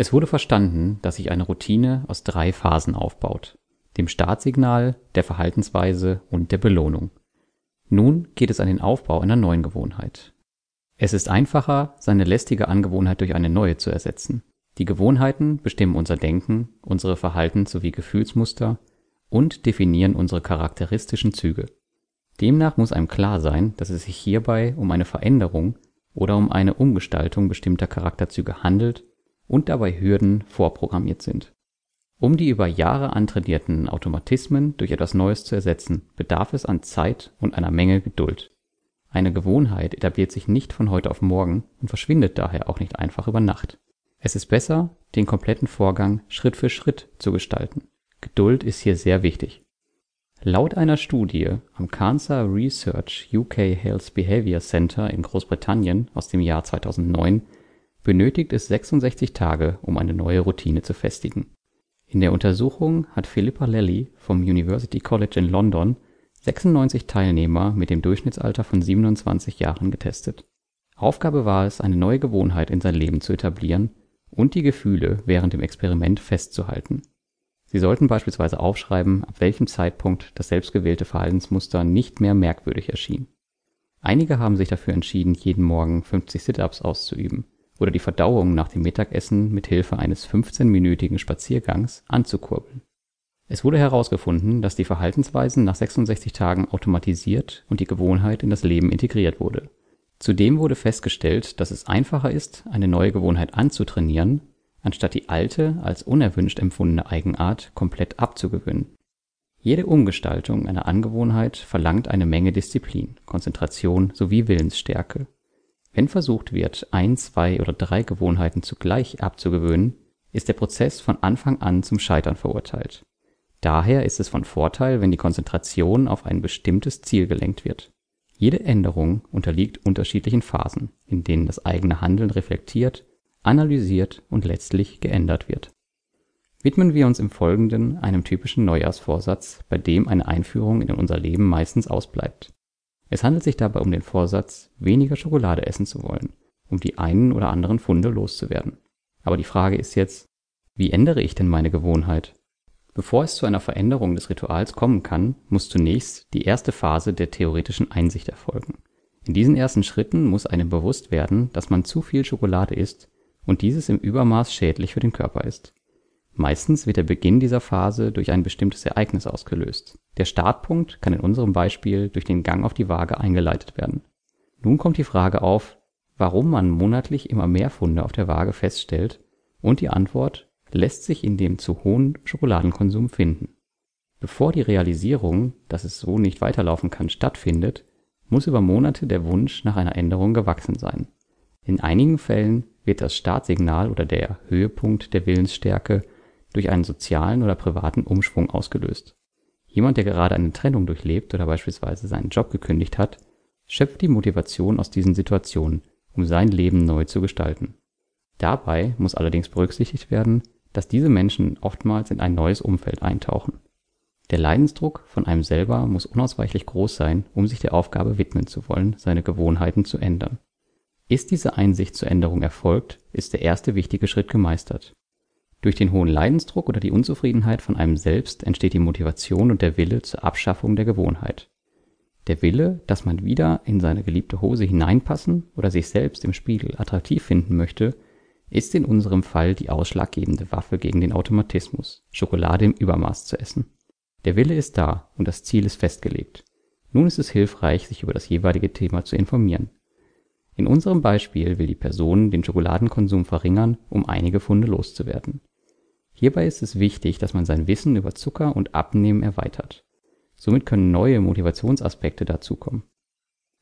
Es wurde verstanden, dass sich eine Routine aus drei Phasen aufbaut: dem Startsignal, der Verhaltensweise und der Belohnung. Nun geht es an den Aufbau einer neuen Gewohnheit. Es ist einfacher, seine lästige Angewohnheit durch eine neue zu ersetzen. Die Gewohnheiten bestimmen unser Denken, unsere Verhaltens - sowie Gefühlsmuster und definieren unsere charakteristischen Züge. Demnach muss einem klar sein, dass es sich hierbei um eine Veränderung oder um eine Umgestaltung bestimmter Charakterzüge handelt und dabei Hürden vorprogrammiert sind. Um die über Jahre antrainierten Automatismen durch etwas Neues zu ersetzen, bedarf es an Zeit und einer Menge Geduld. Eine Gewohnheit etabliert sich nicht von heute auf morgen und verschwindet daher auch nicht einfach über Nacht. Es ist besser, den kompletten Vorgang Schritt für Schritt zu gestalten. Geduld ist hier sehr wichtig. Laut einer Studie am Cancer Research UK Health Behaviour Centre in Großbritannien aus dem Jahr 2009 benötigt es 66 Tage, um eine neue Routine zu festigen. In der Untersuchung hat Philippa Lally vom University College in London 96 Teilnehmer mit dem Durchschnittsalter von 27 Jahren getestet. Aufgabe war es, eine neue Gewohnheit in sein Leben zu etablieren und die Gefühle während dem Experiment festzuhalten. Sie sollten beispielsweise aufschreiben, ab welchem Zeitpunkt das selbstgewählte Verhaltensmuster nicht mehr merkwürdig erschien. Einige haben sich dafür entschieden, jeden Morgen 50 Sit-ups auszuüben oder die Verdauung nach dem Mittagessen mit Hilfe eines 15-minütigen Spaziergangs anzukurbeln. Es wurde herausgefunden, dass die Verhaltensweisen nach 66 Tagen automatisiert und die Gewohnheit in das Leben integriert wurde. Zudem wurde festgestellt, dass es einfacher ist, eine neue Gewohnheit anzutrainieren, anstatt die alte, als unerwünscht empfundene Eigenart komplett abzugewöhnen. Jede Umgestaltung einer Angewohnheit verlangt eine Menge Disziplin, Konzentration sowie Willensstärke wenn versucht wird, ein, zwei oder drei Gewohnheiten zugleich abzugewöhnen, ist der Prozess von Anfang an zum Scheitern verurteilt. Daher ist es von Vorteil, wenn die Konzentration auf ein bestimmtes Ziel gelenkt wird. Jede Änderung unterliegt unterschiedlichen Phasen, in denen das eigene Handeln reflektiert, analysiert und letztlich geändert wird. Widmen wir uns im Folgenden einem typischen Neujahrsvorsatz, bei dem eine Einführung in unser Leben meistens ausbleibt es handelt sich dabei um den Vorsatz, weniger Schokolade essen zu wollen, um die einen oder anderen Funde loszuwerden. Aber die Frage ist jetzt, wie ändere ich denn meine Gewohnheit? Bevor es zu einer Veränderung des Rituals kommen kann, muss zunächst die erste Phase der theoretischen Einsicht erfolgen. In diesen ersten Schritten muss einem bewusst werden, dass man zu viel Schokolade isst und dieses im Übermaß schädlich für den Körper ist. Meistens wird der Beginn dieser Phase durch ein bestimmtes Ereignis ausgelöst. Der Startpunkt kann in unserem Beispiel durch den Gang auf die Waage eingeleitet werden. Nun kommt die Frage auf, warum man monatlich immer mehr Funde auf der Waage feststellt und die Antwort lässt sich in dem zu hohen Schokoladenkonsum finden. Bevor die Realisierung, dass es so nicht weiterlaufen kann, stattfindet, muss über Monate der Wunsch nach einer Änderung gewachsen sein. In einigen Fällen wird das Startsignal oder der Höhepunkt der Willensstärke durch einen sozialen oder privaten Umschwung ausgelöst. Jemand, der gerade eine Trennung durchlebt oder beispielsweise seinen Job gekündigt hat, schöpft die Motivation aus diesen Situationen, um sein Leben neu zu gestalten. Dabei muss allerdings berücksichtigt werden, dass diese Menschen oftmals in ein neues Umfeld eintauchen. Der Leidensdruck von einem selber muss unausweichlich groß sein, um sich der Aufgabe widmen zu wollen, seine Gewohnheiten zu ändern. Ist diese Einsicht zur Änderung erfolgt, ist der erste wichtige Schritt gemeistert. Durch den hohen Leidensdruck oder die Unzufriedenheit von einem selbst entsteht die Motivation und der Wille zur Abschaffung der Gewohnheit. Der Wille, dass man wieder in seine geliebte Hose hineinpassen oder sich selbst im Spiegel attraktiv finden möchte, ist in unserem Fall die ausschlaggebende Waffe gegen den Automatismus, Schokolade im Übermaß zu essen. Der Wille ist da und das Ziel ist festgelegt. Nun ist es hilfreich, sich über das jeweilige Thema zu informieren. In unserem Beispiel will die Person den Schokoladenkonsum verringern, um einige Funde loszuwerden. Hierbei ist es wichtig, dass man sein Wissen über Zucker und Abnehmen erweitert. Somit können neue Motivationsaspekte dazukommen.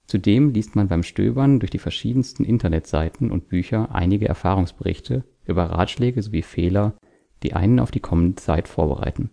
Zudem liest man beim Stöbern durch die verschiedensten Internetseiten und Bücher einige Erfahrungsberichte über Ratschläge sowie Fehler, die einen auf die kommende Zeit vorbereiten